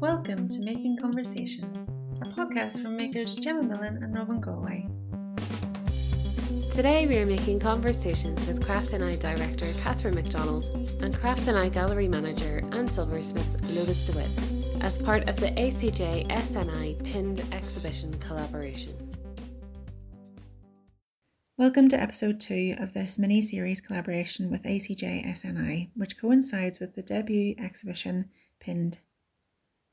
Welcome to Making Conversations, a podcast from makers Gemma Millen and Robin Galway. Today we are making conversations with Craft NI director Catherine McDonald and Craft NI gallery manager and silversmith Lotus DeWitt as part of the ACJ SNI pinned exhibition collaboration. Welcome to episode two of this mini series collaboration with ACJ SNI, which coincides with the debut exhibition Pinned.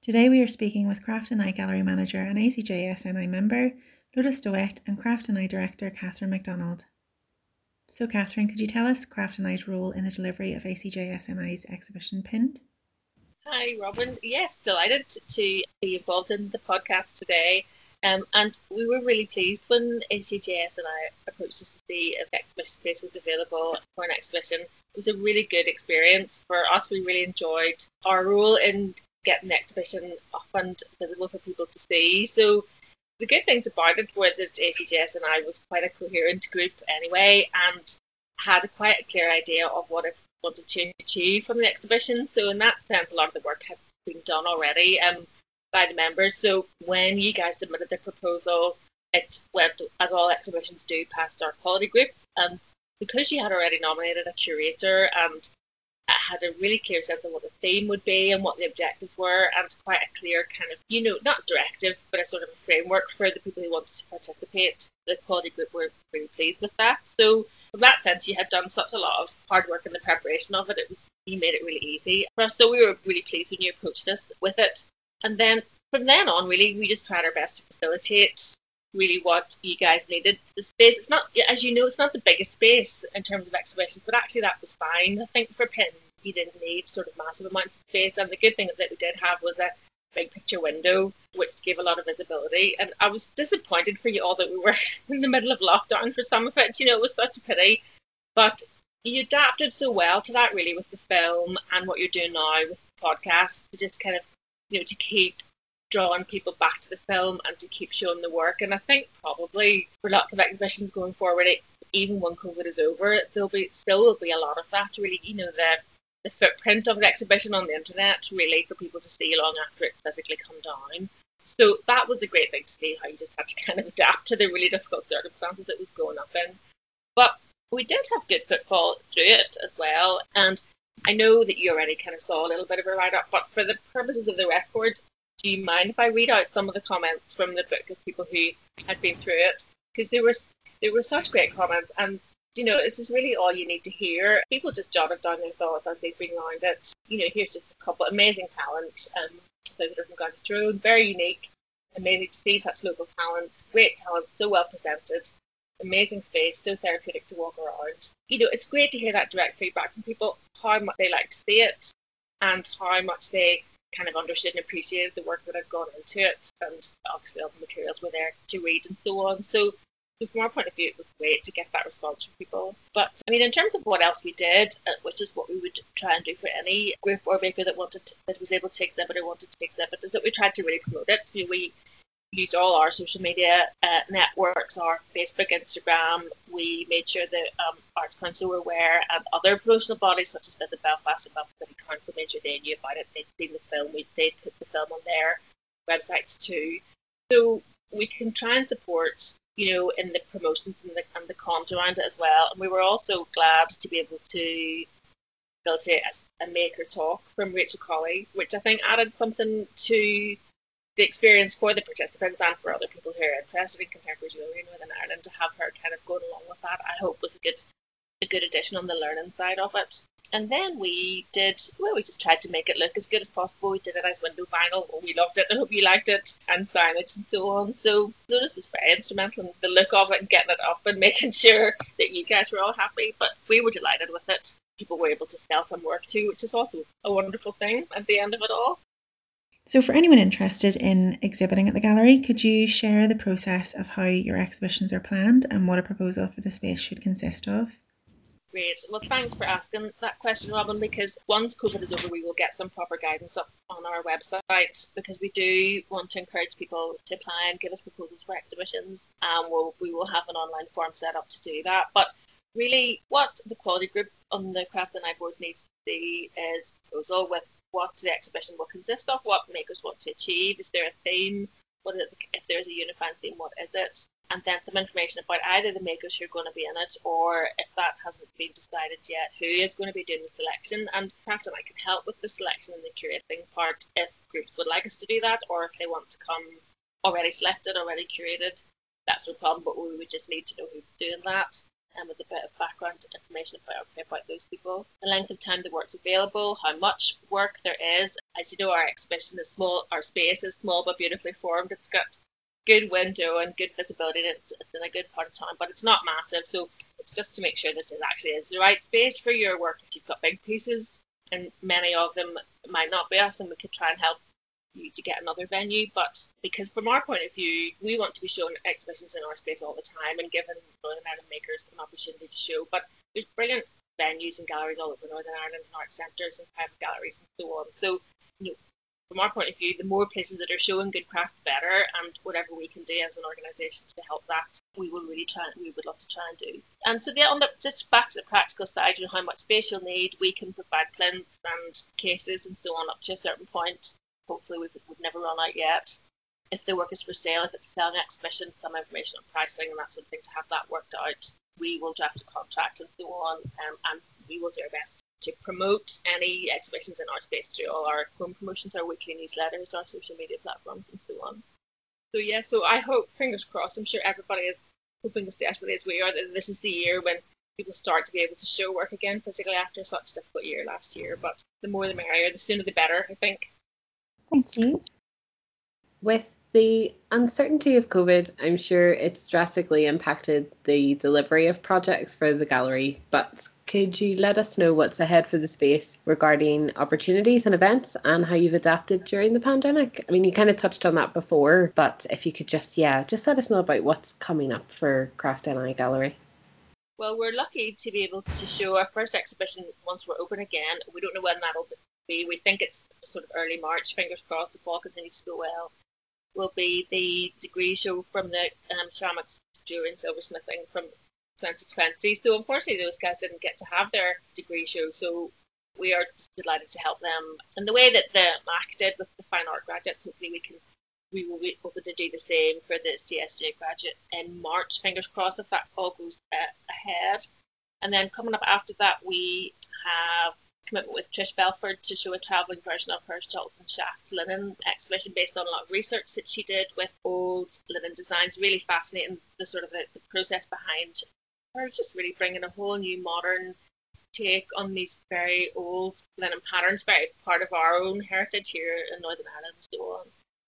Today we are speaking with Craft NI gallery manager and ACJ SNI member Lotus DeWitt and Craft NI director Catherine McDonald. So, Catherine, could you tell us Craft NI's role in the delivery of ACJ SNI's exhibition Pinned? Hi, Robin. Yes, delighted to be involved in the podcast today. Um, and we were really pleased when ACJ SNI approached us to see if exhibition space was available for an exhibition. It was a really good experience for us. We really enjoyed our role in getting the exhibition up and visible for people to see. So the good things about it were that ACJ SNI was quite a coherent group anyway, and had a quite a clear idea of what it wanted to achieve from the exhibition. So in that sense, a lot of the work had been done already. Um, by the members. So when you guys submitted the proposal, it went, as all exhibitions do, past our quality group. And because you had already nominated a curator and had a really clear sense of what the theme would be and what the objectives were, and quite a clear kind of, you know, not directive, but a sort of a framework for the people who wanted to participate. The quality group were really pleased with that. So, from that sense, you had done such a lot of hard work in the preparation of it. It was you made it really easy for us. So we were really pleased when you approached us with it. And then from then on, really, we just tried our best to facilitate really what you guys needed. The space, it's not, as you know, it's not the biggest space in terms of exhibitions, but actually that was fine. I think for pins, you didn't need sort of massive amounts of space. And the good thing that we did have was a big picture window, which gave a lot of visibility. And I was disappointed for you all that we were in the middle of lockdown for some of it. You know, it was such a pity. But you adapted so well to that, really, with the film and what you're doing now with the podcast to just kind of you know, to keep drawing people back to the film and to keep showing the work. And I think probably for lots of exhibitions going forward, it, even when COVID is over, there'll be still will be a lot of that. Really, you know, the the footprint of the exhibition on the internet, really, for people to see long after it's physically come down. So that was a great thing to see how you just had to kind of adapt to the really difficult circumstances it was going up in. But we did have good footfall through it as well. And I know that you already kind of saw a little bit of a write up, but for the purposes of the record, do you mind if I read out some of the comments from the book of people who had been through it? Because there were there were such great comments, and you know, this is really all you need to hear. People just jotted down their thoughts as they've been around it. You know, here's just a couple amazing talent, um, visitors from County Tyrone, very unique, amazing to see such local talent, great talent, so well presented, amazing space, so therapeutic to walk around. You know, it's great to hear that direct feedback from people, how much they like to see it and how much they kind of understood and appreciated the work that had gone into it. And obviously all the materials were there to read and so on. So from our point of view, it was great to get that response from people. But I mean, in terms of what else we did, uh, which is what we would try and do for any group or maker that wanted to, that was able to exhibit or wanted to exhibit, is that we tried to really promote it. So we used all our social media uh, networks, our Facebook, Instagram. We made sure that um, Arts Council were aware, and other promotional bodies such as the Belfast and Belfast City Council made sure they knew about it. They'd seen the film. We they'd put the film on their websites too. So we can try and support, you know, in the promotions and the and the comms around it as well. And we were also glad to be able to facilitate a, a maker talk from Rachel Colley, which I think added something to the experience for the participants and for other people who are interested in contemporary jewellery in Northern Ireland to have her kind of going along with that, I hope was a good a good addition on the learning side of it. And then we did well, we just tried to make it look as good as possible. We did a nice window vinyl, oh, we loved it, I hope you liked it, and signage and so on. So Lotus was very instrumental in the look of it and getting it up and making sure that you guys were all happy. But we were delighted with it. People were able to sell some work too, which is also a wonderful thing at the end of it all. So, for anyone interested in exhibiting at the gallery, could you share the process of how your exhibitions are planned and what a proposal for the space should consist of? Great. Well, thanks for asking that question, Robin, because once COVID is over, we will get some proper guidance up on our website because we do want to encourage people to apply and give us proposals for exhibitions. And we'll, we will have an online form set up to do that. But really, what the quality group on the Craft NI board needs to see is proposal with what the exhibition will consist of, what makers want to achieve, is there a theme, what is it, if there is a unifying theme, what is it, and then some information about either the makers who are going to be in it or if that hasn't been decided yet, who is going to be doing the selection. And perhaps I can help with the selection and the curating part if groups would like us to do that or if they want to come already selected, already curated. That's no problem, but we would just need to know who's doing that and with a bit of background information about, about those people. The length of time the work's available, how much work there is. As you know, our exhibition is small, our space is small but beautifully formed. It's got good window and good visibility and it's, it's, in a good part of town, but it's not massive. So it's just to make sure this is actually is the right space for your work. If you've got big pieces and many of them might not be us and we could try and help you to get another venue. But because from our point of view, we want to be showing exhibitions in our space all the time and giving Northern Ireland makers an opportunity to show. But there's brilliant venues and galleries all over Northern Ireland and art centres and private galleries and so on. So, you know, from our point of view, the more places that are showing good craft, better. And whatever we can do as an organisation to help that, we will really try. We would love to try and do. And so, yeah, on the just back to the practical side, you know, how much space you'll need, we can provide plinths and cases and so on up to a certain point. Hopefully, we've, we've never run out yet. If the work is for sale, if it's selling exhibition, some information on pricing and that sort of thing to have that worked out. We will draft a contract and so on, um, and we will do our best to promote any exhibitions in our space through all our home promotions, our weekly newsletters, our social media platforms, and so on. So yeah, so I hope, fingers crossed, I'm sure everybody is hoping as desperately as we are that this is the year when people start to be able to show work again, particularly after such a difficult year last year. But the more the merrier, the sooner the better, I think. Thank you. With the uncertainty of COVID, I'm sure it's drastically impacted the delivery of projects for the gallery, but could you let us know what's ahead for the space regarding opportunities and events and how you've adapted during the pandemic? I mean, you kind of touched on that before, but if you could just, yeah, just let us know about what's coming up for Craft NI Gallery. Well, we're lucky to be able to show our first exhibition once we're open again. We don't know when that'll be. We think it's sort of early March. Fingers crossed, the fall continues to go well. Will be the degree show from the um, ceramics and silversmithing from 2020. So unfortunately, those guys didn't get to have their degree show. So we are delighted to help them. And the way that the MAC did with the fine art graduates, hopefully we can we will be able to do the same for the CSJ graduates in March. Fingers crossed if that all goes uh, ahead. And then coming up after that, we have commitment with Trish Belford to show a travelling version of her and Schacht linen exhibition based on a lot of research that she did with old linen designs. Really fascinating the sort of the, the process behind we're just really bringing a whole new modern take on these very old linen patterns, very part of our own heritage here in Northern Ireland and so on.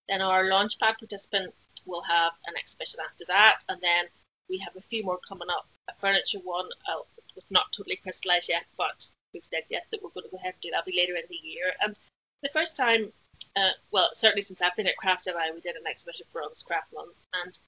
Then our launchpad participants will have an exhibition after that, and then we have a few more coming up. A furniture one uh, was not totally crystallised yet, but we've said that we're going to go ahead and do that. That'll be later in the year. And the first time, uh, well, certainly since I've been at Craft NI, we did an exhibition for August Craft Month, and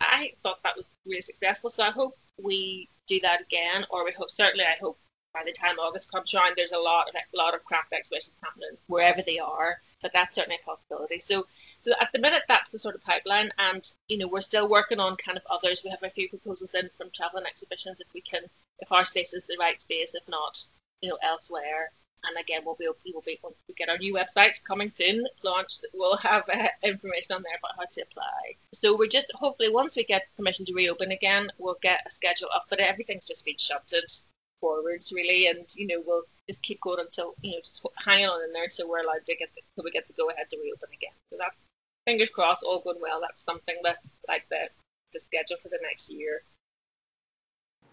I thought that was really successful. So I hope we do that again, or we hope certainly I hope by the time August comes around, there's a lot of a lot of craft exhibitions happening wherever they are. But that's certainly a possibility. So so at the minute that's the sort of pipeline, and you know we're still working on kind of others. We have a few proposals in from traveling exhibitions if we can, if our space is the right space, if not, you know elsewhere. And again, we'll be we will be once we get our new website coming soon launched, we'll have uh, information on there about how to apply. So we're just hopefully once we get permission to reopen again, we'll get a schedule up. But everything's just been shunted forwards really, and you know we'll just keep going until you know just hanging on in there until we're allowed to get the, we get the go ahead to reopen again. So that's fingers crossed, all going well. That's something that like the the schedule for the next year.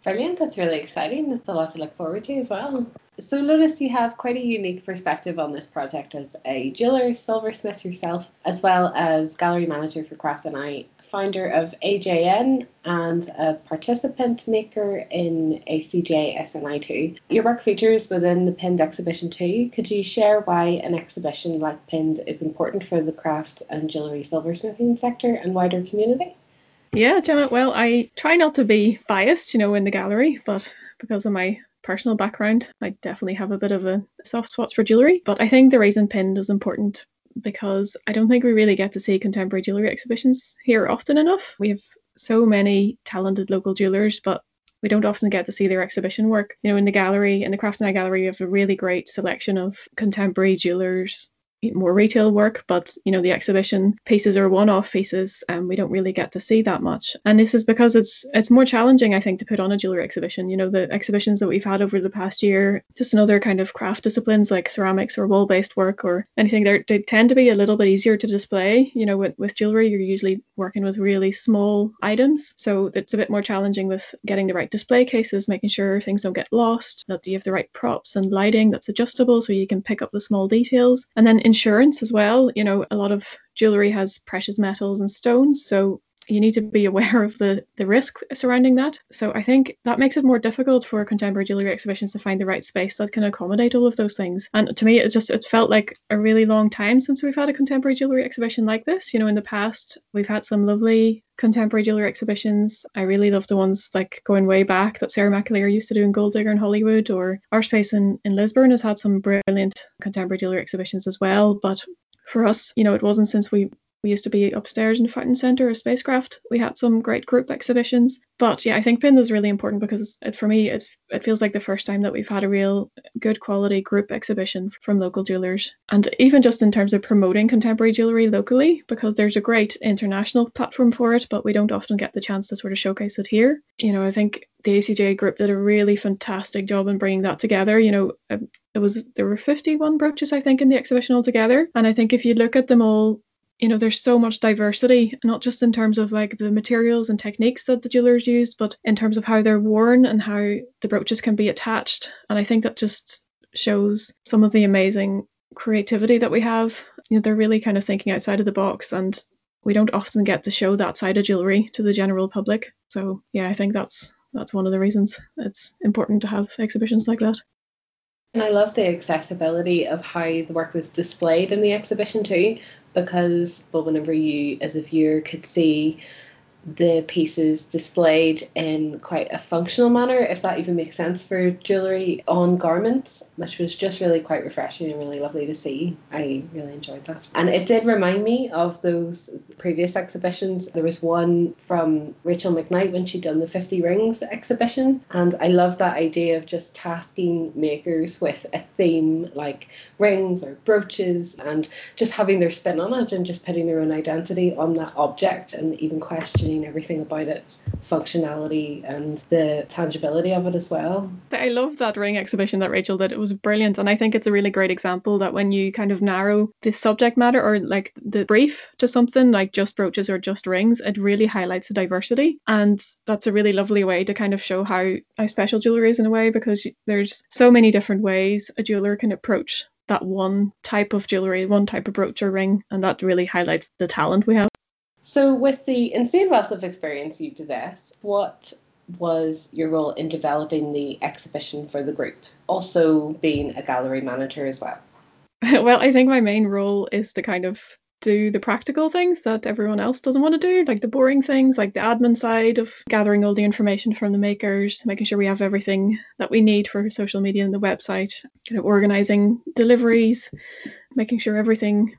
Brilliant. That's really exciting. That's a lot to look forward to as well. So, Lotus, you have quite a unique perspective on this project as a jeweler, silversmith yourself, as well as gallery manager for Craft NI, founder of AJN, and a participant maker in ACJ SNI2. Your work features within the Pinned exhibition too. Could you share why an exhibition like Pinned is important for the craft and jewellery silversmithing sector and wider community? Yeah, Gemma. Well, I try not to be biased, you know, in the gallery, but because of my personal background, I definitely have a bit of a soft spot for jewellery. But I think the reason pin is important because I don't think we really get to see contemporary jewellery exhibitions here often enough. We have so many talented local jewellers, but we don't often get to see their exhibition work. You know, in the gallery, in the Craft NI Gallery, we have a really great selection of contemporary jewelers, more retail work, but you know the exhibition pieces are one-off pieces, and we don't really get to see that much. And this is because it's it's more challenging, I think, to put on a jewelry exhibition. You know the exhibitions that we've had over the past year, just another kind of craft disciplines like ceramics or wall-based work or anything, they tend to be a little bit easier to display. You know, with with jewelry, you're usually working with really small items, so it's a bit more challenging with getting the right display cases, making sure things don't get lost, that you have the right props and lighting that's adjustable so you can pick up the small details, and then insurance as well. You know, a lot of jewelry has precious metals and stones, so you need to be aware of the the risk surrounding that. So I think that makes it more difficult for contemporary jewelry exhibitions to find the right space that can accommodate all of those things. And to me, it just it felt like a really long time since we've had a contemporary jewelry exhibition like this. You know, in the past we've had some lovely contemporary jewelry exhibitions. I really love the ones like going way back that Sarah McAleer used to do in Gold Digger in Holywood, or our space in, in Lisburn has had some brilliant contemporary jewelry exhibitions as well. But for us, you know, it wasn't since we we used to be upstairs in the Fountain Centre, a spacecraft. We had some great group exhibitions. But yeah, I think PIN is really important because it, for me, it, it feels like the first time that we've had a real good quality group exhibition from local jewellers. And even just in terms of promoting contemporary jewellery locally, because there's a great international platform for it, but we don't often get the chance to sort of showcase it here. You know, I think the ACJ group did a really fantastic job in bringing that together. You know, um, it was there were 51 brooches I think in the exhibition altogether, and I think if you look at them all you know there's so much diversity not just in terms of like the materials and techniques that the jewelers use but in terms of how they're worn and how the brooches can be attached. And i think that just shows some of the amazing creativity that we have. You know they're really kind of thinking outside of the box and we don't often get to show that side of jewelry to the general public. So yeah i think that's that's one of the reasons it's important to have exhibitions like that. And I love the accessibility of how the work was displayed in the exhibition too, because well, whenever you as a viewer could see the pieces displayed in quite a functional manner, if that even makes sense for jewellery on garments, which was just really quite refreshing and really lovely to see. I really enjoyed that. And it did remind me of those previous exhibitions. There was one from Rachel McKnight when she'd done the 50 Rings exhibition, and I love that idea of just tasking makers with a theme like rings or brooches and just having their spin on it and just putting their own identity on that object and even questioning everything about it, functionality and the tangibility of it as well. I love that ring exhibition that Rachel did. It was brilliant. And I think it's a really great example that when you kind of narrow the subject matter or like the brief to something like just brooches or just rings, it really highlights the diversity. And that's a really lovely way to kind of show how, how special jewelry is in a way because there's so many different ways a jeweler can approach that one type of jewelry, one type of brooch or ring, and that really highlights the talent we have. So, with the insane wealth of experience you possess, what was your role in developing the exhibition for the group? Also, being a gallery manager as well. well, I think my main role is to kind of do the practical things that everyone else doesn't want to do, like the boring things, like the admin side of gathering all the information from the makers, making sure we have everything that we need for social media and the website, kind of organizing deliveries, making sure everything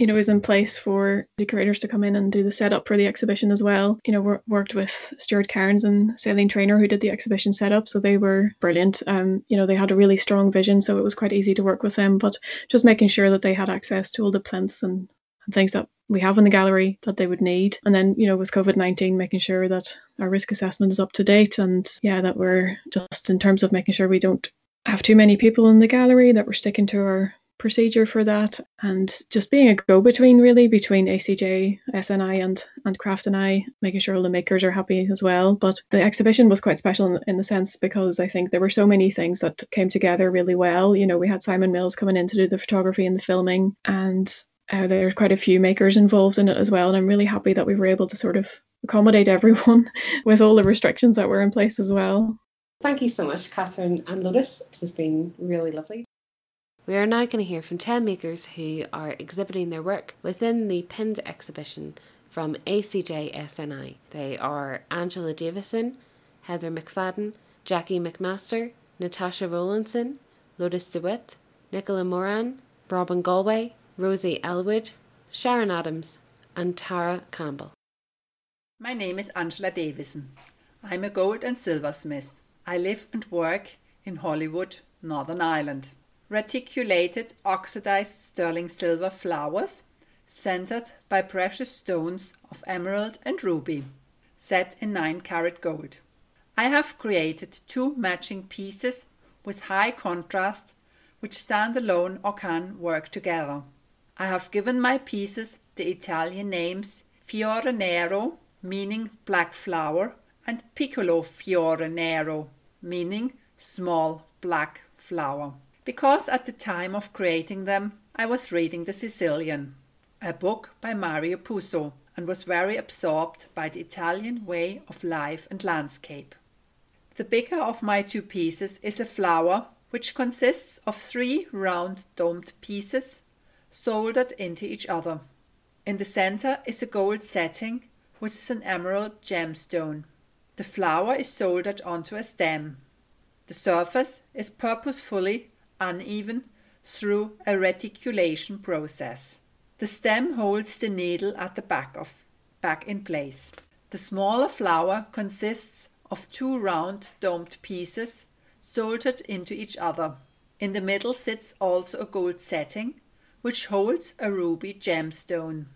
you know, is in place for the curators to come in and do the setup for the exhibition as well. You know, worked with Stuart Cairns and Celine Trainer who did the exhibition setup, so they were brilliant. Um, you know, they had a really strong vision, so it was quite easy to work with them. But just making sure that they had access to all the plinths and, and things that we have in the gallery that they would need. And then, you know, with COVID 19, making sure that our risk assessment is up to date and yeah, that we're just in terms of making sure we don't have too many people in the gallery, that we're sticking to our procedure for that and just being a go-between really between ACJ, SNI and, and Craft NI, making sure all the makers are happy as well. But the exhibition was quite special in, in the sense because I think there were so many things that came together really well. You know, we had Simon Mills coming in to do the photography and the filming and uh, there's quite a few makers involved in it as well and I'm really happy that we were able to sort of accommodate everyone with all the restrictions that were in place as well. Thank you so much, Catherine and Lotus. This has been really lovely. We are now going to hear from 10 makers who are exhibiting their work within the pinned exhibition from ACJ SNI. They are Angela Davison, Heather McFadden, Jackie McMaster, Natasha Rowlandson, Lotus DeWitt, Nicola Moran, Robin Galway, Rosie Elwood, Sharon Adams, and Tara Campbell. My name is Angela Davison. I'm a gold and silversmith. I live and work in Holywood, Northern Ireland. Reticulated oxidized sterling silver flowers centered by precious stones of emerald and ruby, set in 9 carat gold. I have created two matching pieces with high contrast which stand alone or can work together. I have given my pieces the Italian names Fiore Nero, meaning black flower, and Piccolo Fiore Nero, meaning small black flower. Because at the time of creating them, I was reading The Sicilian, a book by Mario Puzo, and was very absorbed by the Italian way of life and landscape. The bigger of my two pieces is a flower which consists of three round domed pieces soldered into each other. In the center is a gold setting, which is an emerald gemstone. The flower is soldered onto a stem. The surface is purposefully uneven through a reticulation process. The stem holds the needle at the back of back in place. The smaller flower consists of two round domed pieces soldered into each other. In the middle sits also a gold setting, which holds a ruby gemstone.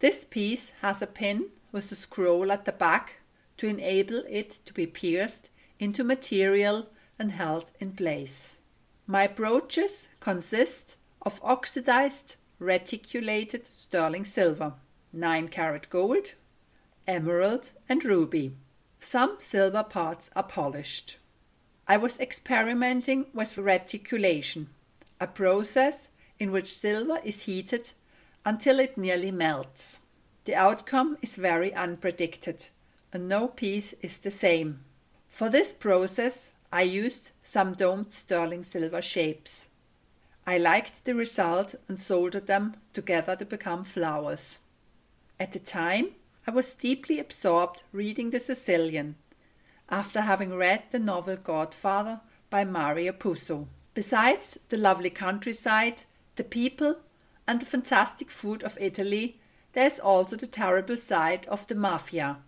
This piece has a pin with a scroll at the back to enable it to be pierced into material and held in place. My brooches consist of oxidized reticulated sterling silver, 9 carat gold, emerald, and ruby. Some silver parts are polished. I was experimenting with reticulation, a process in which silver is heated until it nearly melts. The outcome is very unpredicted and no piece is the same. For this process, I used some domed sterling silver shapes. I liked the result and soldered them together to become flowers. At the time, I was deeply absorbed reading The Sicilian, after having read the novel Godfather by Mario Puzo. Besides the lovely countryside, the people, and the fantastic food of Italy, there is also the terrible side of the mafia,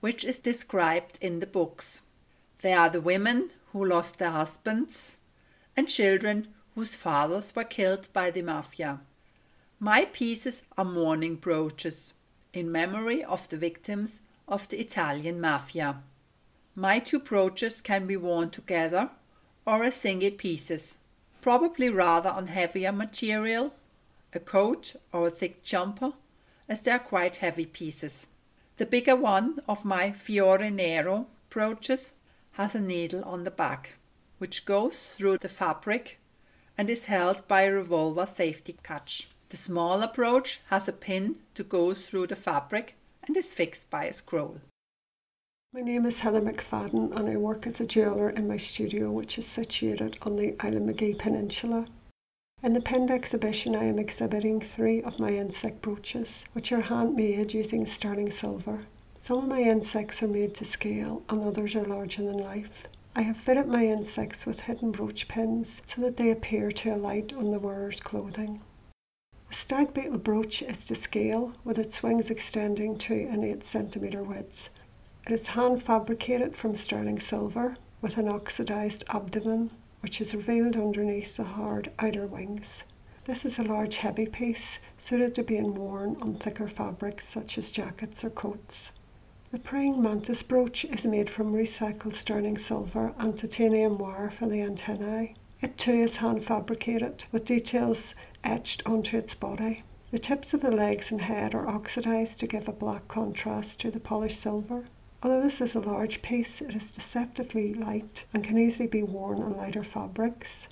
which is described in the books. There are the women who lost their husbands and children whose fathers were killed by the mafia. My pieces are mourning brooches in memory of the victims of the Italian mafia. My two brooches can be worn together or as single pieces, probably rather on heavier material, a coat or a thick jumper, as they are quite heavy pieces. The bigger one of my Fiore Nero brooches has a needle on the back, which goes through the fabric and is held by a revolver safety catch. The small approach has a pin to go through the fabric and is fixed by a scroll. My name is Heather McFadden and I work as a jeweller in my studio which is situated on the Magee Peninsula. In the Pinned exhibition I am exhibiting three of my insect brooches, which are handmade using sterling silver. Some of my insects are made to scale and others are larger than life. I have fitted my insects with hidden brooch pins so that they appear to alight on the wearer's clothing. A stag beetle brooch is to scale with its wings extending to an 8 cm width. It is hand fabricated from sterling silver with an oxidized abdomen which is revealed underneath the hard outer wings. This is a large heavy piece suited to being worn on thicker fabrics such as jackets or coats. The praying mantis brooch is made from recycled sterling silver and titanium wire for the antennae. It too is hand fabricated with details etched onto its body. The tips of the legs and head are oxidized to give a black contrast to the polished silver. Although this is a large piece, it is deceptively light and can easily be worn on lighter fabrics.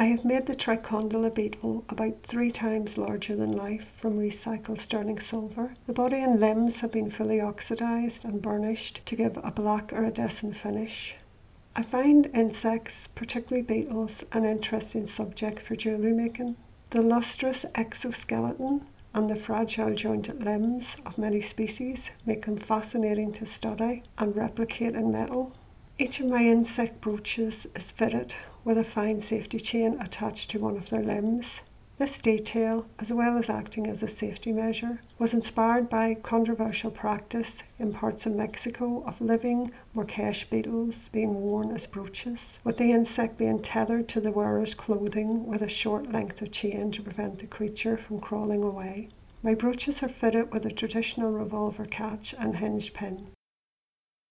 I have made the Tricondyle beetle about three times larger than life from recycled sterling silver. The body and limbs have been fully oxidized and burnished to give a black iridescent finish. I find insects, particularly beetles, an interesting subject for jewellery making. The lustrous exoskeleton and the fragile jointed limbs of many species make them fascinating to study and replicate in metal. Each of my insect brooches is fitted with a fine safety chain attached to one of their limbs. This detail, as well as acting as a safety measure, was inspired by controversial practice in parts of Mexico of living Maquech beetles being worn as brooches, with the insect being tethered to the wearer's clothing with a short length of chain to prevent the creature from crawling away. My brooches are fitted with a traditional revolver catch and hinged pin.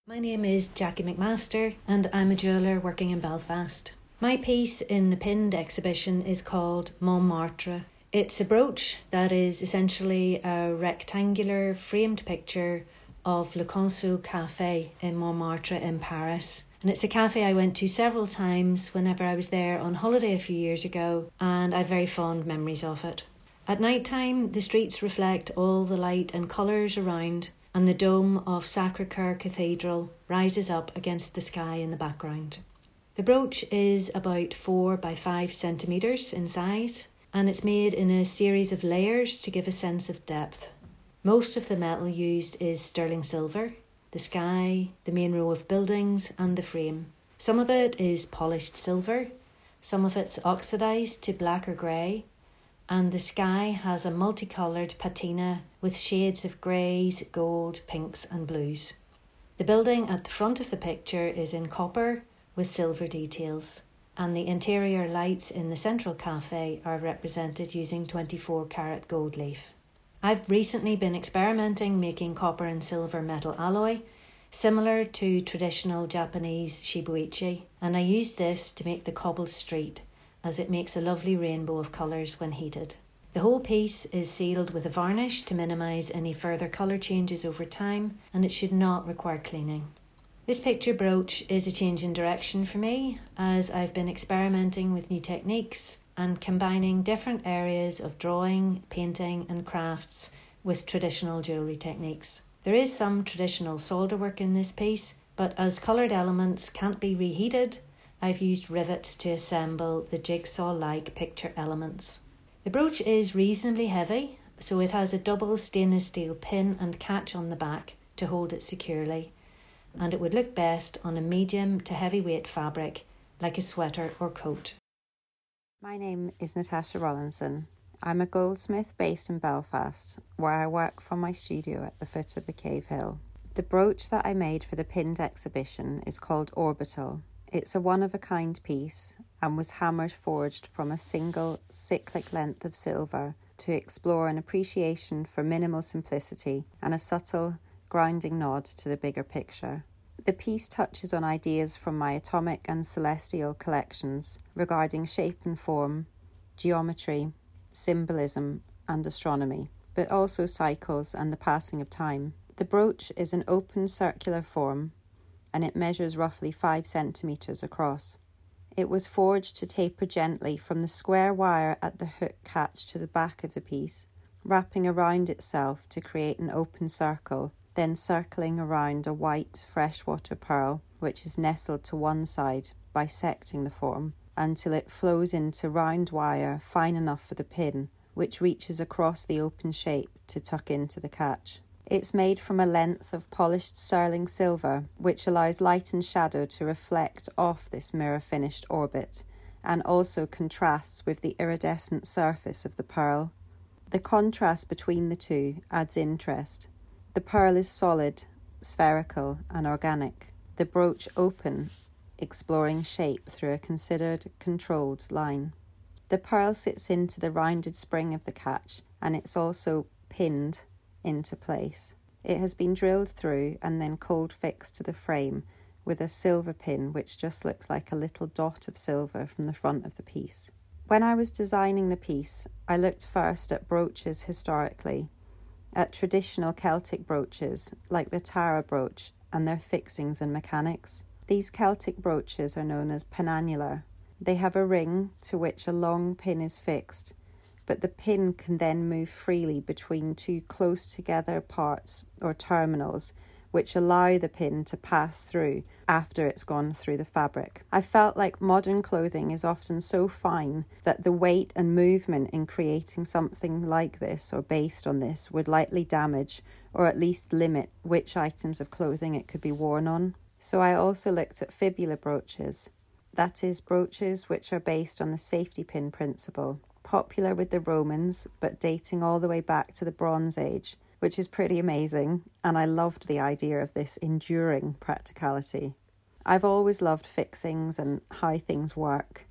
My name is Jackie McMaster and I'm a jeweller working in Belfast. My piece in the pinned exhibition is called Montmartre. It's a brooch that is essentially a rectangular framed picture of Le Consul Cafe in Montmartre in Paris. And it's a cafe I went to several times whenever I was there on holiday a few years ago, and I have very fond memories of it. At night time, the streets reflect all the light and colours around, and the dome of Sacre Coeur Cathedral rises up against the sky in the background. The brooch is about 4 by 5 centimetres in size and it's made in a series of layers to give a sense of depth. Most of the metal used is sterling silver, the sky, the main row of buildings, and the frame. Some of it is polished silver, some of it's oxidised to black or grey, and the sky has a multicoloured patina with shades of greys, gold, pinks, and blues. The building at the front of the picture is in copper with silver details, and the interior lights in the central cafe are represented using 24 karat gold leaf. I've recently been experimenting making copper and silver metal alloy similar to traditional Japanese shibuichi, and I used this to make the cobbled street as it makes a lovely rainbow of colours when heated. The whole piece is sealed with a varnish to minimise any further colour changes over time and it should not require cleaning. This picture brooch is a change in direction for me as I've been experimenting with new techniques and combining different areas of drawing, painting, and crafts with traditional jewellery techniques. There is some traditional solder work in this piece, but as coloured elements can't be reheated, I've used rivets to assemble the jigsaw like picture elements. The brooch is reasonably heavy, so it has a double stainless steel pin and catch on the back to hold it securely and it would look best on a medium to heavyweight fabric like a sweater or coat. My name is Natasha Rollinson. I'm a goldsmith based in Belfast, where I work from my studio at the foot of the Cave Hill. The brooch that I made for the pinned exhibition is called Orbital. It's a one of a kind piece and was hammer forged from a single cyclic length of silver to explore an appreciation for minimal simplicity and a subtle grounding nod to the bigger picture. The piece touches on ideas from my atomic and celestial collections regarding shape and form, geometry, symbolism, and astronomy, but also cycles and the passing of time. The brooch is an open circular form and it measures roughly 5 centimetres across. It was forged to taper gently from the square wire at the hook catch to the back of the piece, wrapping around itself to create an open circle then circling around a white freshwater pearl which is nestled to one side, bisecting the form until it flows into round wire fine enough for the pin, which reaches across the open shape to tuck into the catch. It's made from a length of polished sterling silver, which allows light and shadow to reflect off this mirror finished orbit and also contrasts with the iridescent surface of the pearl. The contrast between the two adds interest. The pearl is solid, spherical, and organic. The brooch open, exploring shape through a considered, controlled line. The pearl sits into the rounded spring of the catch and it's also pinned into place. It has been drilled through and then cold fixed to the frame with a silver pin which just looks like a little dot of silver from the front of the piece. When I was designing the piece, I looked first at brooches historically at traditional Celtic brooches like the Tara brooch and their fixings and mechanics. These Celtic brooches are known as penannular. They have a ring to which a long pin is fixed, but the pin can then move freely between two close together parts or terminals which allow the pin to pass through after it's gone through the fabric. I felt like modern clothing is often so fine that the weight and movement in creating something like this or based on this would likely damage or at least limit which items of clothing it could be worn on. So I also looked at fibula brooches, that is, brooches which are based on the safety pin principle. popular with the Romans, but dating all the way back to the Bronze Age, which is pretty amazing, and I loved the idea of this enduring practicality. I've always loved fixings and how things work,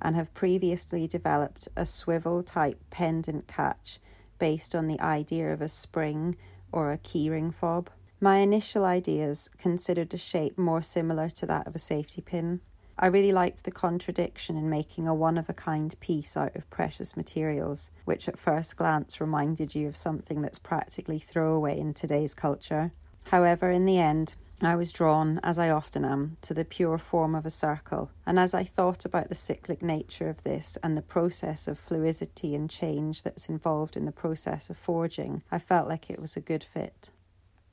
and have previously developed a swivel type pendant catch based on the idea of a spring or a keyring fob. My initial ideas considered a shape more similar to that of a safety pin. I really liked the contradiction in making a one of a kind piece out of precious materials, which at first glance reminded you of something that's practically throwaway in today's culture. However, in the end, I was drawn, as I often am, to the pure form of a circle, and as I thought about the cyclic nature of this and the process of fluidity and change that's involved in the process of forging, I felt like it was a good fit.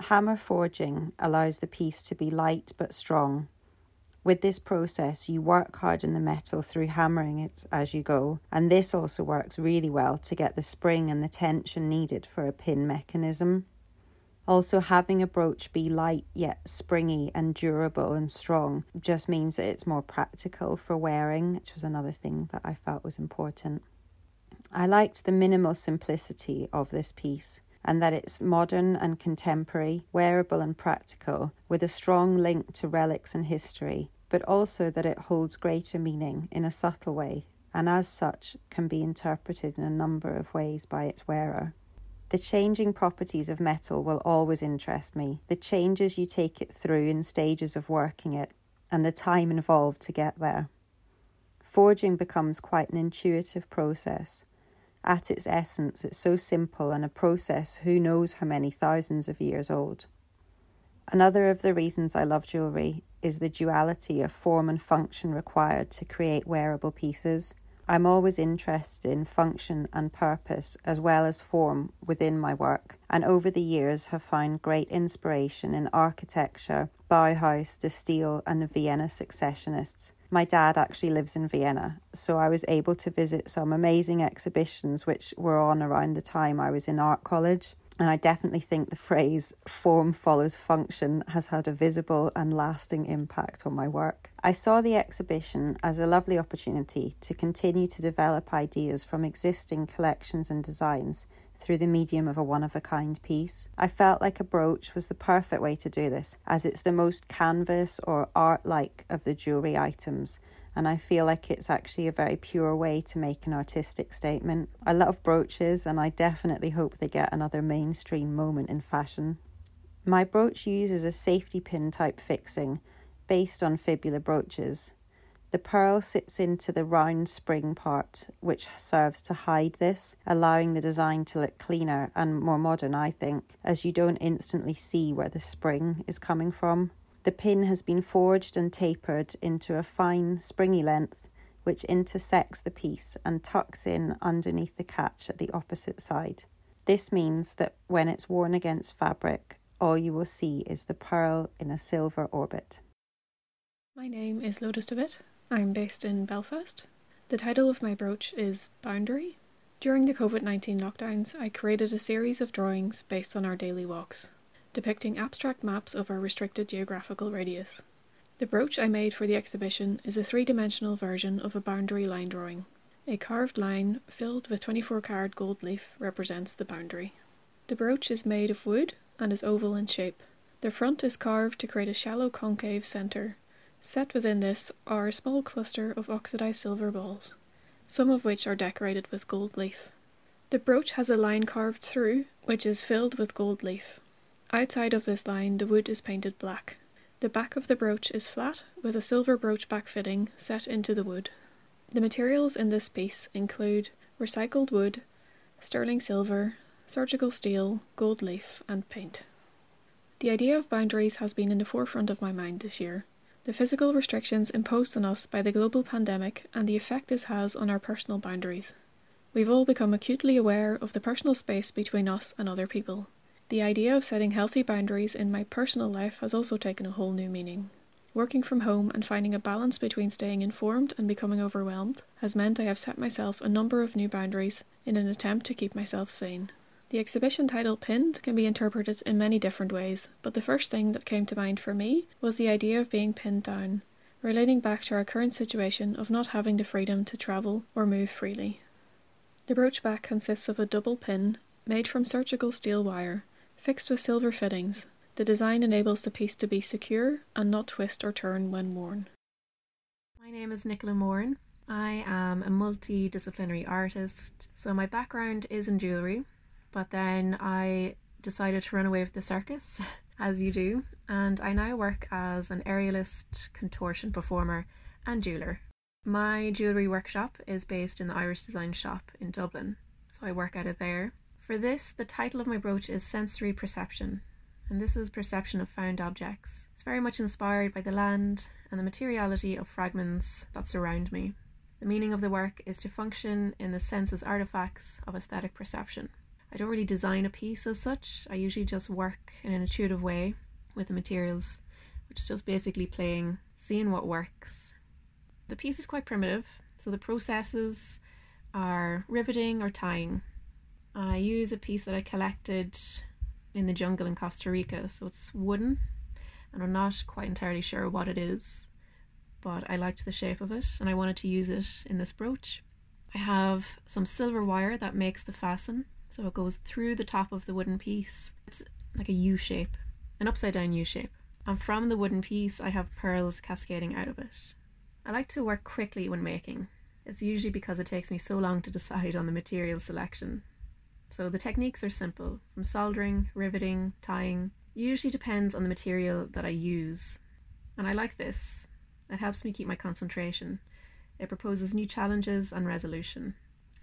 Hammer forging allows the piece to be light but strong, with this process, you work hard in the metal through hammering it as you go, and this also works really well to get the spring and the tension needed for a pin mechanism. Also, having a brooch be light yet springy and durable and strong just means that it's more practical for wearing, which was another thing that I felt was important. I liked the minimal simplicity of this piece and that it's modern and contemporary, wearable and practical, with a strong link to relics and history, but also that it holds greater meaning in a subtle way, and as such can be interpreted in a number of ways by its wearer. The changing properties of metal will always interest me, the changes you take it through in stages of working it, and the time involved to get there. Forging becomes quite an intuitive process, at its essence, it's so simple and a process who knows how many thousands of years old. Another of the reasons I love jewellery is the duality of form and function required to create wearable pieces. I'm always interested in function and purpose as well as form within my work, and over the years have found great inspiration in architecture, Bauhaus, De Stijl, and the Vienna Secessionists. My dad actually lives in Vienna, so I was able to visit some amazing exhibitions which were on around the time I was in art college. And I definitely think the phrase form follows function has had a visible and lasting impact on my work. I saw the exhibition as a lovely opportunity to continue to develop ideas from existing collections and designs through the medium of a one of a kind piece. I felt like a brooch was the perfect way to do this, as it's the most canvas or art like of the jewellery items. And I feel like it's actually a very pure way to make an artistic statement. I love brooches, and I definitely hope they get another mainstream moment in fashion. My brooch uses a safety pin type fixing based on fibula brooches. The pearl sits into the round spring part, which serves to hide this, allowing the design to look cleaner and more modern, I think, as you don't instantly see where the spring is coming from. The pin has been forged and tapered into a fine, springy length, which intersects the piece and tucks in underneath the catch at the opposite side. This means that when it's worn against fabric, all you will see is the pearl in a silver orbit. My name is Lotus DeWitt. I'm based in Belfast. The title of my brooch is Boundary. During the COVID 19 lockdowns, I created a series of drawings based on our daily walks, depicting abstract maps of our restricted geographical radius. The brooch I made for the exhibition is a three dimensional version of a boundary line drawing. A carved line filled with 24 karat gold leaf represents the boundary. The brooch is made of wood and is oval in shape. The front is carved to create a shallow concave centre Set within this are a small cluster of oxidized silver balls, some of which are decorated with gold leaf. The brooch has a line carved through, which is filled with gold leaf. Outside of this line, the wood is painted black. The back of the brooch is flat, with a silver brooch back fitting set into the wood. The materials in this piece include recycled wood, sterling silver, surgical steel, gold leaf, and paint. The idea of boundaries has been in the forefront of my mind this year. The physical restrictions imposed on us by the global pandemic and the effect this has on our personal boundaries. We've all become acutely aware of the personal space between us and other people. The idea of setting healthy boundaries in my personal life has also taken a whole new meaning. Working from home and finding a balance between staying informed and becoming overwhelmed has meant I have set myself a number of new boundaries in an attempt to keep myself sane. The exhibition title Pinned can be interpreted in many different ways, but the first thing that came to mind for me was the idea of being pinned down, relating back to our current situation of not having the freedom to travel or move freely. The brooch back consists of a double pin made from surgical steel wire, fixed with silver fittings. The design enables the piece to be secure and not twist or turn when worn. My name is Nicola Moran. I am a multidisciplinary artist, so my background is in jewellery, but then I decided to run away with the circus, as you do, and I now work as an aerialist, contortion performer, and jeweller. My jewellery workshop is based in the Irish Design Shop in Dublin, so I work out of there. For this, the title of my brooch is Sensory Perception, and this is perception of found objects. It's very much inspired by the land and the materiality of fragments that surround me. The meaning of the work is to function in the sense as artifacts of aesthetic perception. I don't really design a piece as such, I usually just work in an intuitive way with the materials, which is just basically playing, seeing what works. The piece is quite primitive, so the processes are riveting or tying. I use a piece that I collected in the jungle in Costa Rica, so it's wooden, and I'm not quite entirely sure what it is but I liked the shape of it and I wanted to use it in this brooch. I have some silver wire that makes the fasten, so it goes through the top of the wooden piece. It's like a U shape, an upside down U shape. And from the wooden piece, I have pearls cascading out of it. I like to work quickly when making. It's usually because it takes me so long to decide on the material selection. So the techniques are simple, from soldering, riveting, tying. usually depends on the material that I use. And I like this. It helps me keep my concentration. It proposes new challenges and resolution.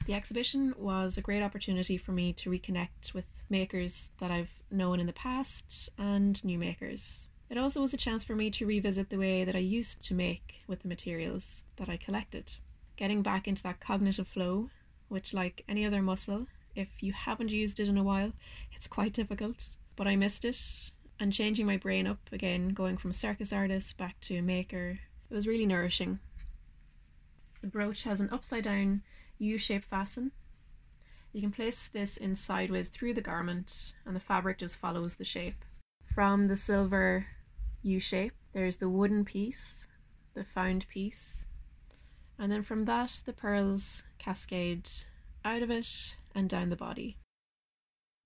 The exhibition was a great opportunity for me to reconnect with makers that I've known in the past and new makers. It also was a chance for me to revisit the way that I used to make with the materials that I collected. Getting back into that cognitive flow, which, like any other muscle, if you haven't used it in a while, it's quite difficult. But I missed it, and changing my brain up again, going from circus artist back to maker, it was really nourishing. The brooch has an upside down U-shaped fasten. You can place this in sideways through the garment and the fabric just follows the shape. From the silver U shape, there's the wooden piece, the found piece, and then from that the pearls cascade out of it and down the body.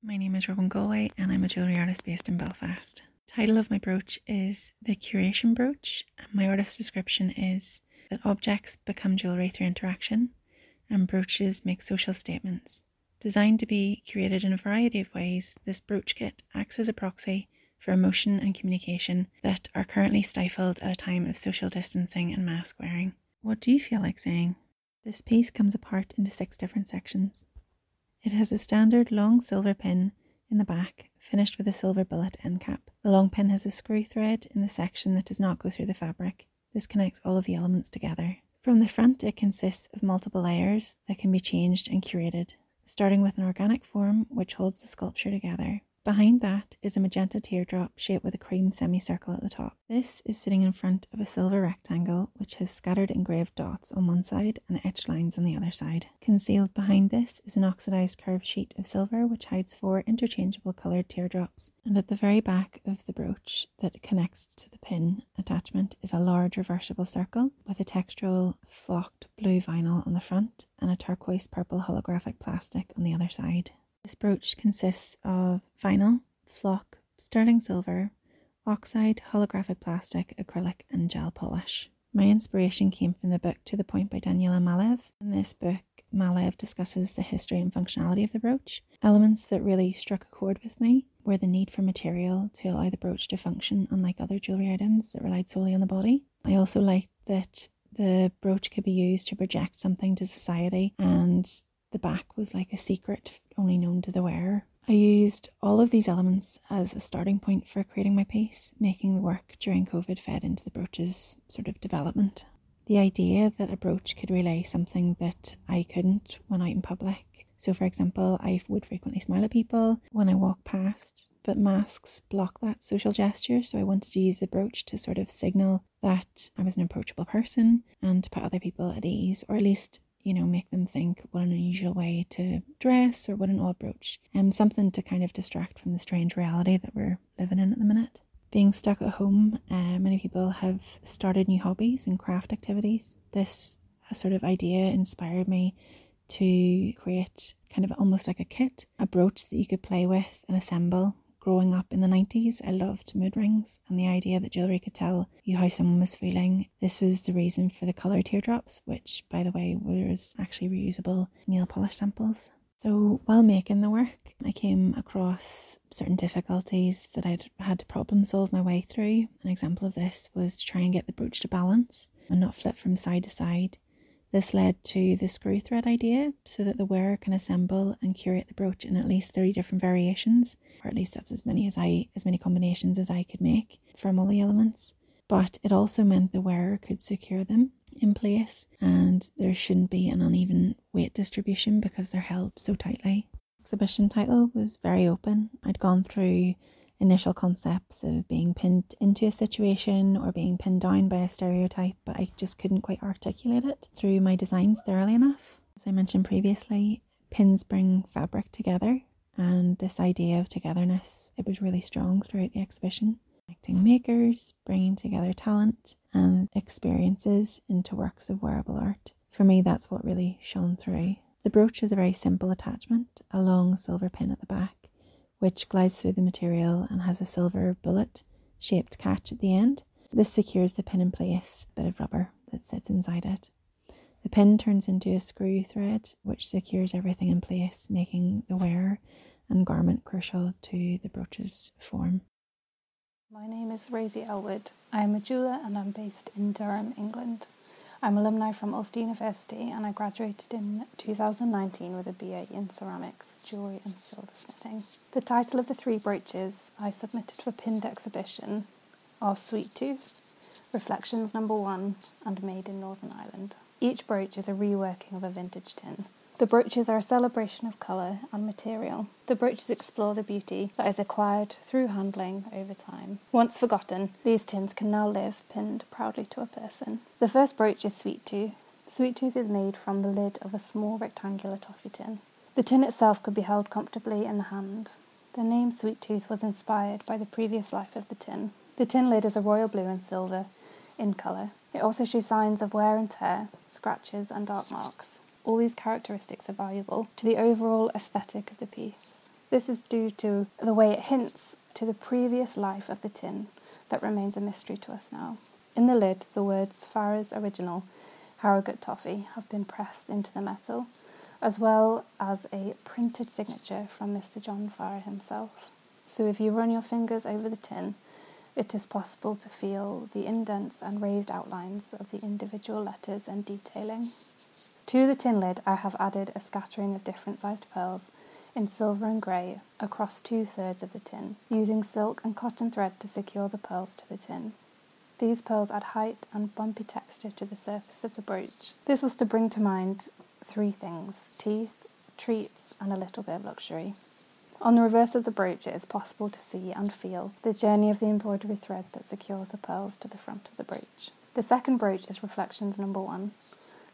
My name is Robin Galway and I'm a jewellery artist based in Belfast. Title of my brooch is The Curation Brooch, and my artist description is that objects become jewellery through interaction, and brooches make social statements. Designed to be curated in a variety of ways, this brooch kit acts as a proxy for emotion and communication that are currently stifled at a time of social distancing and mask wearing. What do you feel like saying? This piece comes apart into six different sections. It has a standard long silver pin in the back, finished with a silver billet end cap. The long pin has a screw thread in the section that does not go through the fabric. This connects all of the elements together. From the front, it consists of multiple layers that can be changed and curated, starting with an organic form which holds the sculpture together. Behind that is a magenta teardrop shaped with a cream semicircle at the top. This is sitting in front of a silver rectangle which has scattered engraved dots on one side and etched lines on the other side. Concealed behind this is an oxidized curved sheet of silver which hides four interchangeable coloured teardrops. And at the very back of the brooch that connects to the pin attachment is a large reversible circle with a textural flocked blue vinyl on the front and a turquoise purple holographic plastic on the other side. This brooch consists of vinyl, flock, sterling silver, oxide, holographic plastic, acrylic, and gel polish. My inspiration came from the book To the Point by Daniela Malev. In this book, Malev discusses the history and functionality of the brooch. Elements that really struck a chord with me were the need for material to allow the brooch to function, unlike other jewellery items that relied solely on the body. I also liked that the brooch could be used to project something to society and the back was like a secret only known to the wearer. I used all of these elements as a starting point for creating my piece, making the work during COVID fed into the brooch's sort of development. The idea that a brooch could relay something that I couldn't when out in public. So, for example, I would frequently smile at people when I walk past, but masks block that social gesture. So, I wanted to use the brooch to sort of signal that I was an approachable person and to put other people at ease, or at least you know, make them think what an unusual way to dress or what an odd brooch, and um, something to kind of distract from the strange reality that we're living in at the minute. Being stuck at home, uh, many people have started new hobbies and craft activities. This sort of idea inspired me to create kind of almost like a kit, a brooch that you could play with and assemble. Growing up in the 90s, I loved mood rings and the idea that jewellery could tell you how someone was feeling. This was the reason for the colour teardrops, which, by the way, was actually reusable nail polish samples. So while making the work, I came across certain difficulties that I'd had to problem solve my way through. An example of this was to try and get the brooch to balance and not flip from side to side. This led to the screw thread idea so that the wearer can assemble and curate the brooch in at least 30 different variations, or at least that's as many as I as many combinations as I could make from all the elements. But it also meant the wearer could secure them in place and there shouldn't be an uneven weight distribution because they're held so tightly. Exhibition title was very open. I'd gone through initial concepts of being pinned into a situation or being pinned down by a stereotype, but I just couldn't quite articulate it through my designs thoroughly enough. As I mentioned previously, pins bring fabric together, and this idea of togetherness it was really strong throughout the exhibition connecting makers, bringing together talent and experiences into works of wearable art. For me, that's what really shone through. The brooch is a very simple attachment, a long silver pin at the back, which glides through the material and has a silver bullet shaped catch at the end. This secures the pin in place, a bit of rubber that sits inside it. The pin turns into a screw thread, which secures everything in place, making the wearer and garment crucial to the brooch's form. My name is Rosie Elwood. I am a jeweller and I'm based in Durham, England. I'm an alumni from Ulster University and I graduated in 2019 with a BA in ceramics, jewellery and silversmithing. The title of the three brooches I submitted for pinned exhibition are Sweet Tooth, Reflections Number One, and Made in Northern Ireland. Each brooch is a reworking of a vintage tin. The brooches are a celebration of colour and material. The brooches explore the beauty that is acquired through handling over time. Once forgotten, these tins can now live pinned proudly to a person. The first brooch is Sweet Tooth. Sweet Tooth is made from the lid of a small rectangular toffee tin. The tin itself could be held comfortably in the hand. The name Sweet Tooth was inspired by the previous life of the tin. The tin lid is a royal blue and silver in colour. It also shows signs of wear and tear, scratches, and dark marks. All these characteristics are valuable to the overall aesthetic of the piece. This is due to the way it hints to the previous life of the tin that remains a mystery to us now. In the lid, the words Farrah's Original Harrogate Toffee have been pressed into the metal, as well as a printed signature from Mr. John Farrah himself. So if you run your fingers over the tin, it is possible to feel the indents and raised outlines of the individual letters and detailing. To the tin lid, I have added a scattering of different sized pearls in silver and grey across two thirds of the tin, using silk and cotton thread to secure the pearls to the tin. These pearls add height and bumpy texture to the surface of the brooch. This was to bring to mind three things teeth, treats, and a little bit of luxury. On the reverse of the brooch, it is possible to see and feel the journey of the embroidery thread that secures the pearls to the front of the brooch. The second brooch is Reflections number one.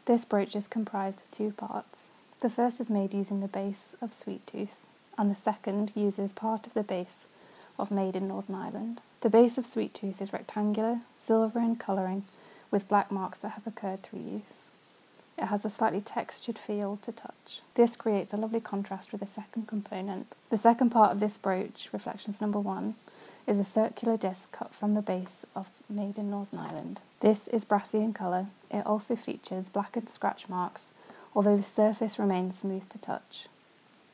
This brooch is comprised of two parts. The first is made using the base of Sweet Tooth, and the second uses part of the base of Made in Northern Ireland. The base of Sweet Tooth is rectangular, silver in colouring, with black marks that have occurred through use. It has a slightly textured feel to touch. This creates a lovely contrast with the second component. The second part of this brooch, Reflections number one, is a circular disc cut from the base of Made in Northern Ireland. This is brassy in colour. It also features blackened scratch marks, although the surface remains smooth to touch.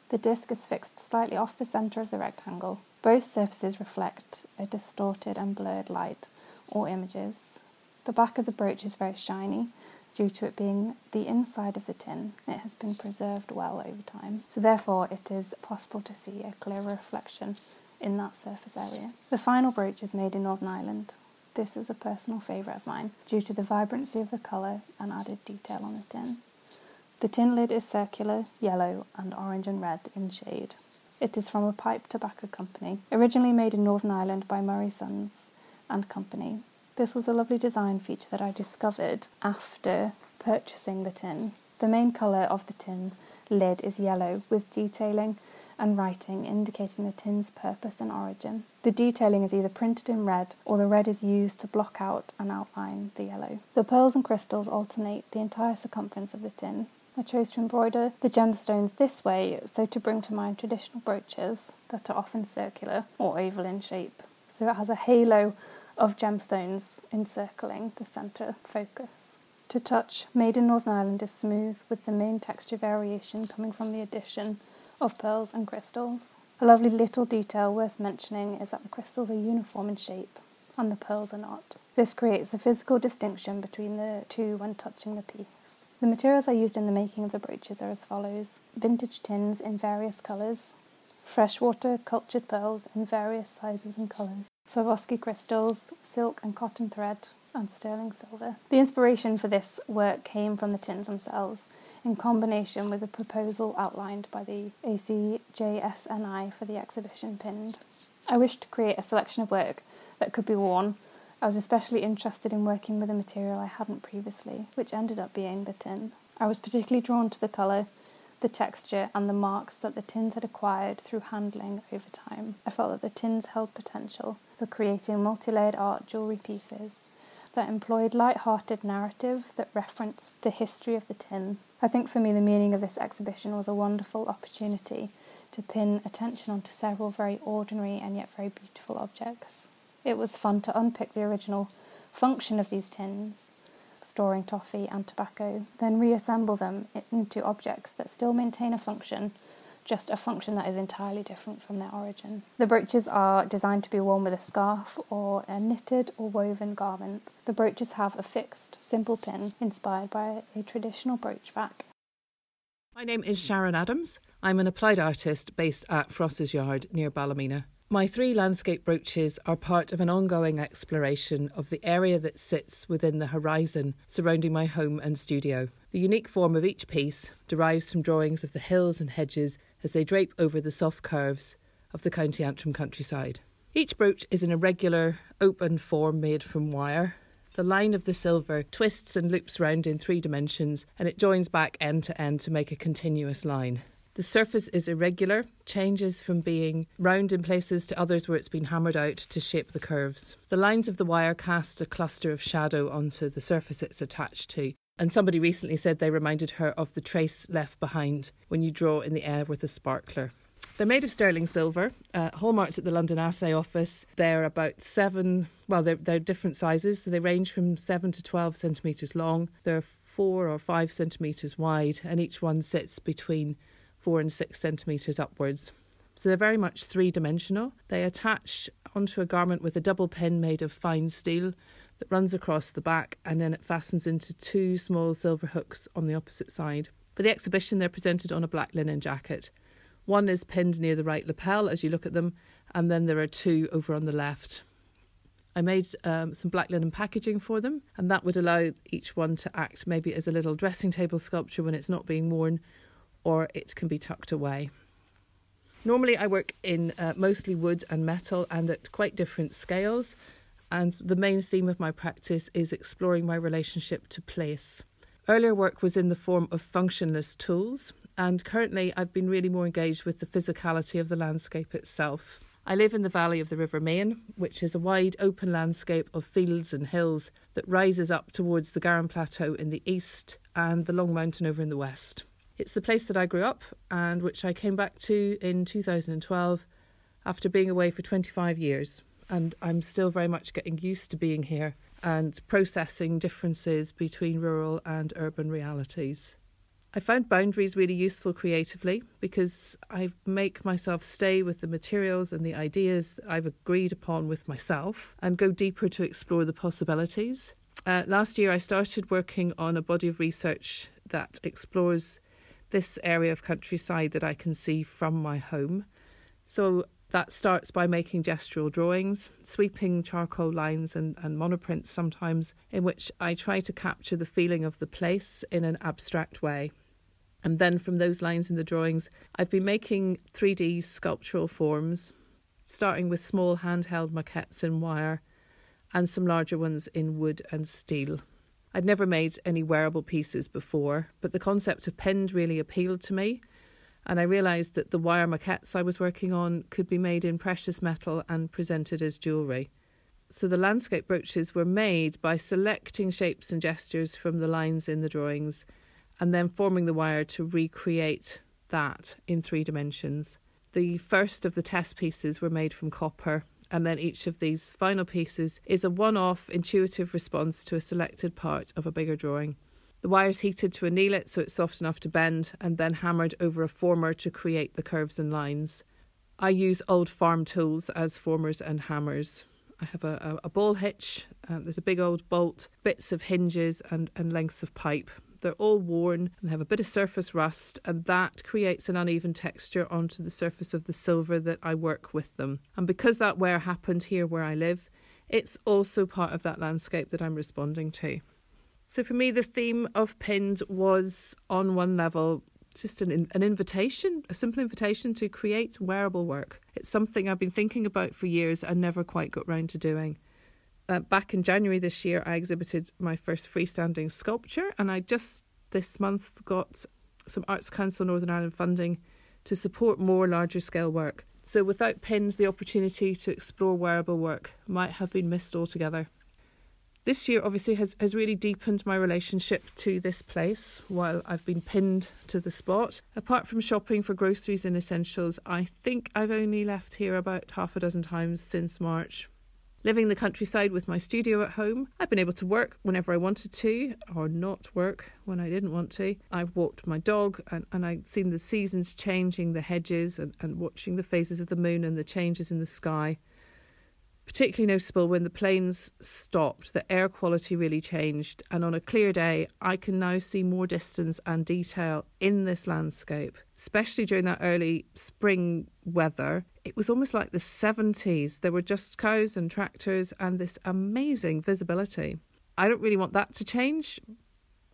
The disc is fixed slightly off the centre of the rectangle. Both surfaces reflect a distorted and blurred light or images. The back of the brooch is very shiny due to it being the inside of the tin. It has been preserved well over time, so therefore it is possible to see a clear reflection in that surface area. The final brooch is made in Northern Ireland. This is a personal favourite of mine due to the vibrancy of the colour and added detail on the tin. The tin lid is circular, yellow, and orange and red in shade. It is from a pipe tobacco company, originally made in Northern Ireland by Murray Sons and Company. This was a lovely design feature that I discovered after purchasing the tin. The main colour of the tin lid is yellow with detailing and writing indicating the tin's purpose and origin. The detailing is either printed in red or the red is used to block out and outline the yellow. The pearls and crystals alternate the entire circumference of the tin. I chose to embroider the gemstones this way so to bring to mind traditional brooches that are often circular or oval in shape. So it has a halo of gemstones encircling the centre focus. To touch, made in Northern Ireland is smooth with the main texture variation coming from the addition of pearls and crystals. A lovely little detail worth mentioning is that the crystals are uniform in shape and the pearls are not. This creates a physical distinction between the two when touching the piece. The materials I used in the making of the brooches are as follows vintage tins in various colours, freshwater cultured pearls in various sizes and colours, Swarovski crystals, silk and cotton thread, and sterling silver. The inspiration for this work came from the tins themselves, in combination with the proposal outlined by the ACJ SNI for the exhibition pinned. I wished to create a selection of work that could be worn I was especially interested in working with a material I hadn't previously, which ended up being the tin. I was particularly drawn to the colour, the texture, and the marks that the tins had acquired through handling over time. I felt that the tins held potential for creating multi layered art jewellery pieces that employed light-hearted narrative that referenced the history of the tin. I think for me the meaning of this exhibition was a wonderful opportunity to pin attention onto several very ordinary and yet very beautiful objects. It was fun to unpick the original function of these tins, storing toffee and tobacco, then reassemble them into objects that still maintain a function, just a function that is entirely different from their origin. The brooches are designed to be worn with a scarf or a knitted or woven garment. The brooches have a fixed, simple pin inspired by a traditional brooch back. My name is Sharon Adams. I'm an applied artist based at Frost's Yard near Ballymena. My three landscape brooches are part of an ongoing exploration of the area that sits within the horizon surrounding my home and studio. The unique form of each piece derives from drawings of the hills and hedges as they drape over the soft curves of the County Antrim countryside. Each brooch is an irregular, open form made from wire. The line of the silver twists and loops round in three dimensions and it joins back end to end to make a continuous line. The surface is irregular, changes from being round in places to others where it's been hammered out to shape the curves. The lines of the wire cast a cluster of shadow onto the surface it's attached to. And somebody recently said they reminded her of the trace left behind when you draw in the air with a sparkler. They're made of sterling silver, uh, hallmarked at the London Assay Office. They're about seven, well, they're, they're different sizes, so they range from seven to 12 centimetres long. They're four or five centimetres wide, and each one sits between four and six centimetres upwards. So they're very much three dimensional. They attach onto a garment with a double pin made of fine steel that runs across the back and then it fastens into two small silver hooks on the opposite side. For the exhibition, they're presented on a black linen jacket. One is pinned near the right lapel as you look at them, and then there are two over on the left. I made um, some black linen packaging for them, and that would allow each one to act maybe as a little dressing table sculpture when it's not being worn, or it can be tucked away. Normally, I work in uh, mostly wood and metal and at quite different scales. And the main theme of my practice is exploring my relationship to place. Earlier work was in the form of functionless tools, and currently I've been really more engaged with the physicality of the landscape itself. I live in the valley of the River Main, which is a wide open landscape of fields and hills that rises up towards the Garron Plateau in the east and the Long Mountain over in the west. It's the place that I grew up and which I came back to in 2012 after being away for 25 years. And I'm still very much getting used to being here and processing differences between rural and urban realities. I found boundaries really useful creatively because I make myself stay with the materials and the ideas that I've agreed upon with myself and go deeper to explore the possibilities. Uh, last year, I started working on a body of research that explores this area of countryside that I can see from my home. So that starts by making gestural drawings, sweeping charcoal lines and, and monoprints sometimes, in which I try to capture the feeling of the place in an abstract way. And then from those lines in the drawings, I've been making 3D sculptural forms, starting with small handheld maquettes in wire and some larger ones in wood and steel. I'd never made any wearable pieces before, but the concept of pinned really appealed to me. And I realised that the wire maquettes I was working on could be made in precious metal and presented as jewellery. So the landscape brooches were made by selecting shapes and gestures from the lines in the drawings and then forming the wire to recreate that in three dimensions. The first of the test pieces were made from copper, and then each of these final pieces is a one off intuitive response to a selected part of a bigger drawing. The wire is heated to anneal it so it's soft enough to bend, and then hammered over a former to create the curves and lines. I use old farm tools as formers and hammers. I have a, a, a ball hitch, um, there's a big old bolt, bits of hinges, and, and lengths of pipe. They're all worn and have a bit of surface rust, and that creates an uneven texture onto the surface of the silver that I work with them. And because that wear happened here where I live, it's also part of that landscape that I'm responding to. So for me, the theme of Pinned was on one level just an, an invitation, a simple invitation to create wearable work. It's something I've been thinking about for years and never quite got round to doing uh, back in January this year, I exhibited my first freestanding sculpture, and I just this month got some Arts Council Northern Ireland funding to support more larger scale work. So, without pins, the opportunity to explore wearable work might have been missed altogether. This year, obviously, has, has really deepened my relationship to this place while I've been pinned to the spot. Apart from shopping for groceries and essentials, I think I've only left here about half a dozen times since March, Living in the countryside with my studio at home, I've been able to work whenever I wanted to, or not work when I didn't want to. I've walked my dog and, and I've seen the seasons changing, the hedges, and, and watching the phases of the moon and the changes in the sky particularly noticeable when the planes stopped, the air quality really changed, and on a clear day, I can now see more distance and detail in this landscape, especially during that early spring weather. It was almost like the 70s. There were just cows and tractors and this amazing visibility. I don't really want that to change.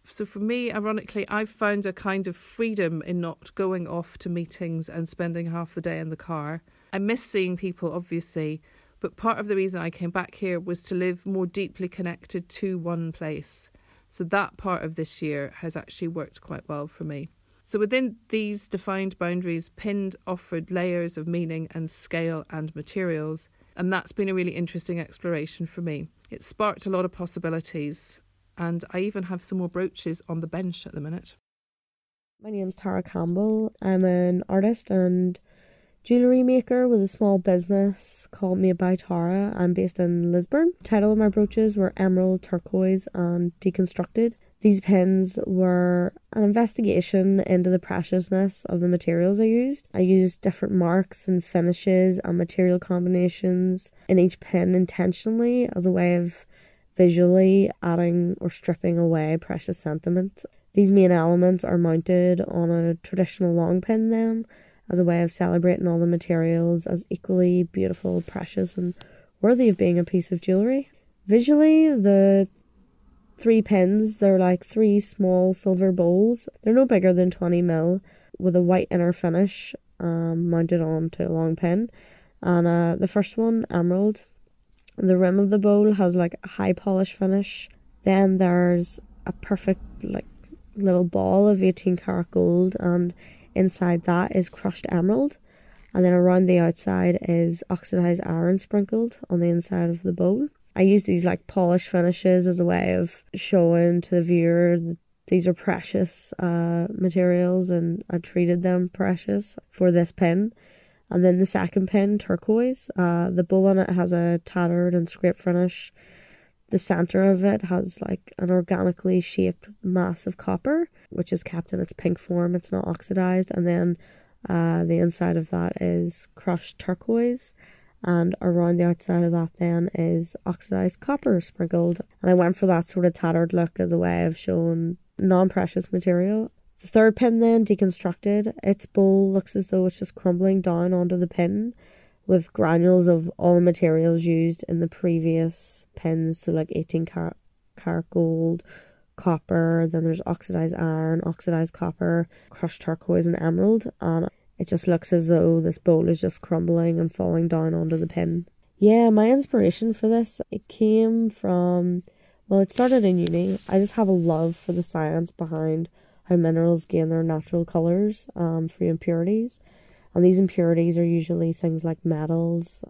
So, for me, ironically, I've found a kind of freedom in not going off to meetings and spending half the day in the car. I miss seeing people, obviously, but part of the reason I came back here was to live more deeply connected to one place. So that part of this year has actually worked quite well for me. So within these defined boundaries, Pinned offered layers of meaning and scale and materials, and that's been a really interesting exploration for me. It sparked a lot of possibilities, and I even have some more brooches on the bench at the minute. My name's Tara Campbell. I'm an artist and jewellery maker with a small business called Made by Tara. I'm based in Lisburn. The title of my brooches were Emerald, Turquoise, and Deconstructed. These pins were an investigation into the preciousness of the materials I used. I used different marks and finishes and material combinations in each pin intentionally as a way of visually adding or stripping away precious sentiment. These main elements are mounted on a traditional long pin then as a way of celebrating all the materials as equally beautiful, precious, and worthy of being a piece of jewellery. Visually, the three pins, they're like three small silver bowls. They're no bigger than 20 mil with a white inner finish um, mounted onto a long pin. And uh, the first one, emerald, the rim of the bowl has like a high polish finish. Then there's a perfect like little ball of 18 karat gold and Inside that is crushed emerald, and then around the outside is oxidized iron sprinkled on the inside of the bowl. I use these like polish finishes as a way of showing to the viewer that these are precious uh, materials and I treated them precious for this pin. And then the second pin, turquoise, uh, the bowl on it has a tattered and scraped finish. The center of it has like an organically shaped mass of copper which is kept in its pink form. It's not oxidized. And then uh, the inside of that is crushed turquoise. And around the outside of that, then is oxidized copper sprinkled. And I went for that sort of tattered look as a way of showing non precious material. The third pin, then deconstructed, its bowl looks as though it's just crumbling down onto the pin with granules of all the materials used in the previous pins. So, like 18 karat, karat gold, copper, then there's oxidized iron, oxidized copper, crushed turquoise, and emerald. And it just looks as though this bowl is just crumbling and falling down onto the pin. Yeah, my inspiration for this it came from well, it started in uni. I just have a love for the science behind how minerals gain their natural colors um, free impurities. And these impurities are usually things like metals.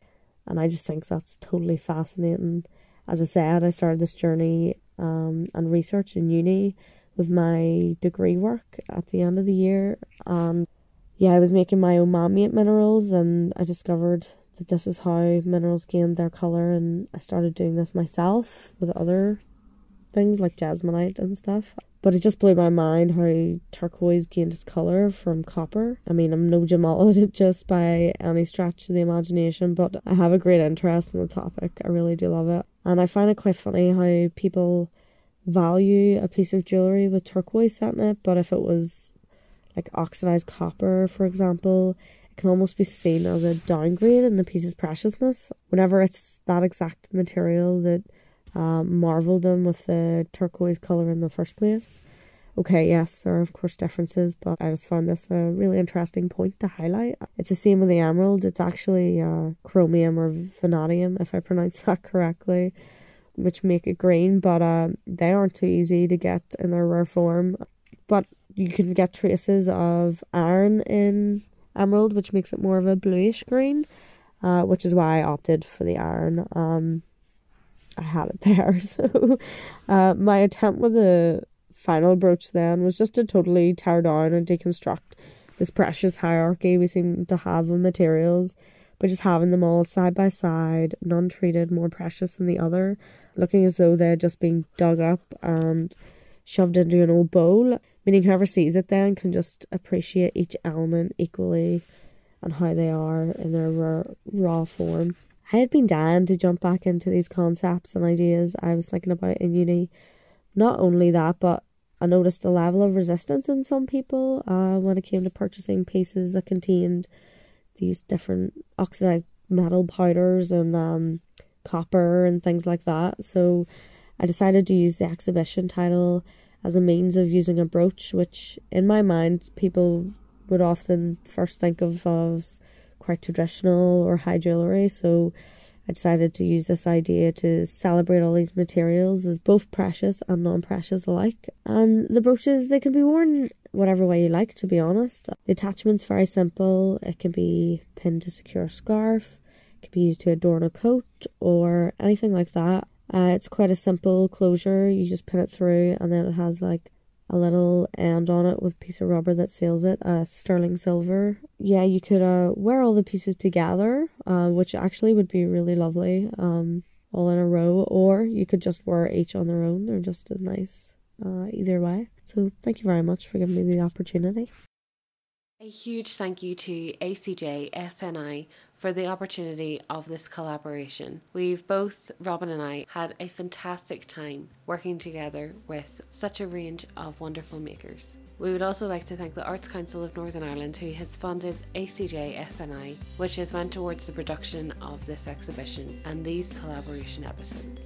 And I just think that's totally fascinating. As I said, I started this journey um, and research in uni with my degree work at the end of the year. And yeah, I was making my own man-made minerals and I discovered that this is how minerals gain their colour and I started doing this myself with other things like Jesmonite and stuff. But it just blew my mind how turquoise gained its colour from copper. I mean, I'm no gemologist just by any stretch of the imagination, but I have a great interest in the topic. I really do love it. And I find it quite funny how people value a piece of jewellery with turquoise set in it, but if it was like oxidized copper, for example, it can almost be seen as a downgrade in the piece's preciousness. Whenever it's that exact material that um, marveled them with the turquoise color in the first place. Okay, yes, there are of course differences, but I just found this a really interesting point to highlight. It's the same with the emerald. It's actually uh, chromium or vanadium, if I pronounce that correctly, which make it green, but uh, they aren't too easy to get in their rare form. But you can get traces of iron in emerald, which makes it more of a bluish green, uh, which is why I opted for the iron. Um, I had it there. So uh, my attempt with the final brooch then was just to totally tear down and deconstruct this precious hierarchy we seem to have of materials by just having them all side by side, none treated more precious than the other, looking as though they're just being dug up and shoved into an old bowl, meaning whoever sees it then can just appreciate each element equally and how they are in their raw, raw form. I had been dying to jump back into these concepts and ideas I was thinking about in uni. Not only that, but I noticed a level of resistance in some people uh, when it came to purchasing pieces that contained these different oxidized metal powders and um, copper and things like that. So I decided to use the exhibition title as a means of using a brooch, which in my mind people would often first think of as quite traditional or high jewelry. So I decided to use this idea to celebrate all these materials as both precious and non precious alike. And the brooches, they can be worn whatever way you like, to be honest. The attachment's very simple. It can be pinned to secure a scarf, it can be used to adorn a coat, or anything like that. Uh, it's quite a simple closure. You just pin it through, and then it has like a little end on it with a piece of rubber that seals it, uh, sterling silver. Yeah, you could uh, wear all the pieces together, uh, which actually would be really lovely, um, all in a row, or you could just wear each on their own. They're just as nice uh, either way. So thank you very much for giving me the opportunity. A huge thank you to ACJ SNI for the opportunity of this collaboration. We've both, Robin and I, had a fantastic time working together with such a range of wonderful makers. We would also like to thank the Arts Council of Northern Ireland who has funded ACJ SNI, which has went towards the production of this exhibition and these collaboration episodes.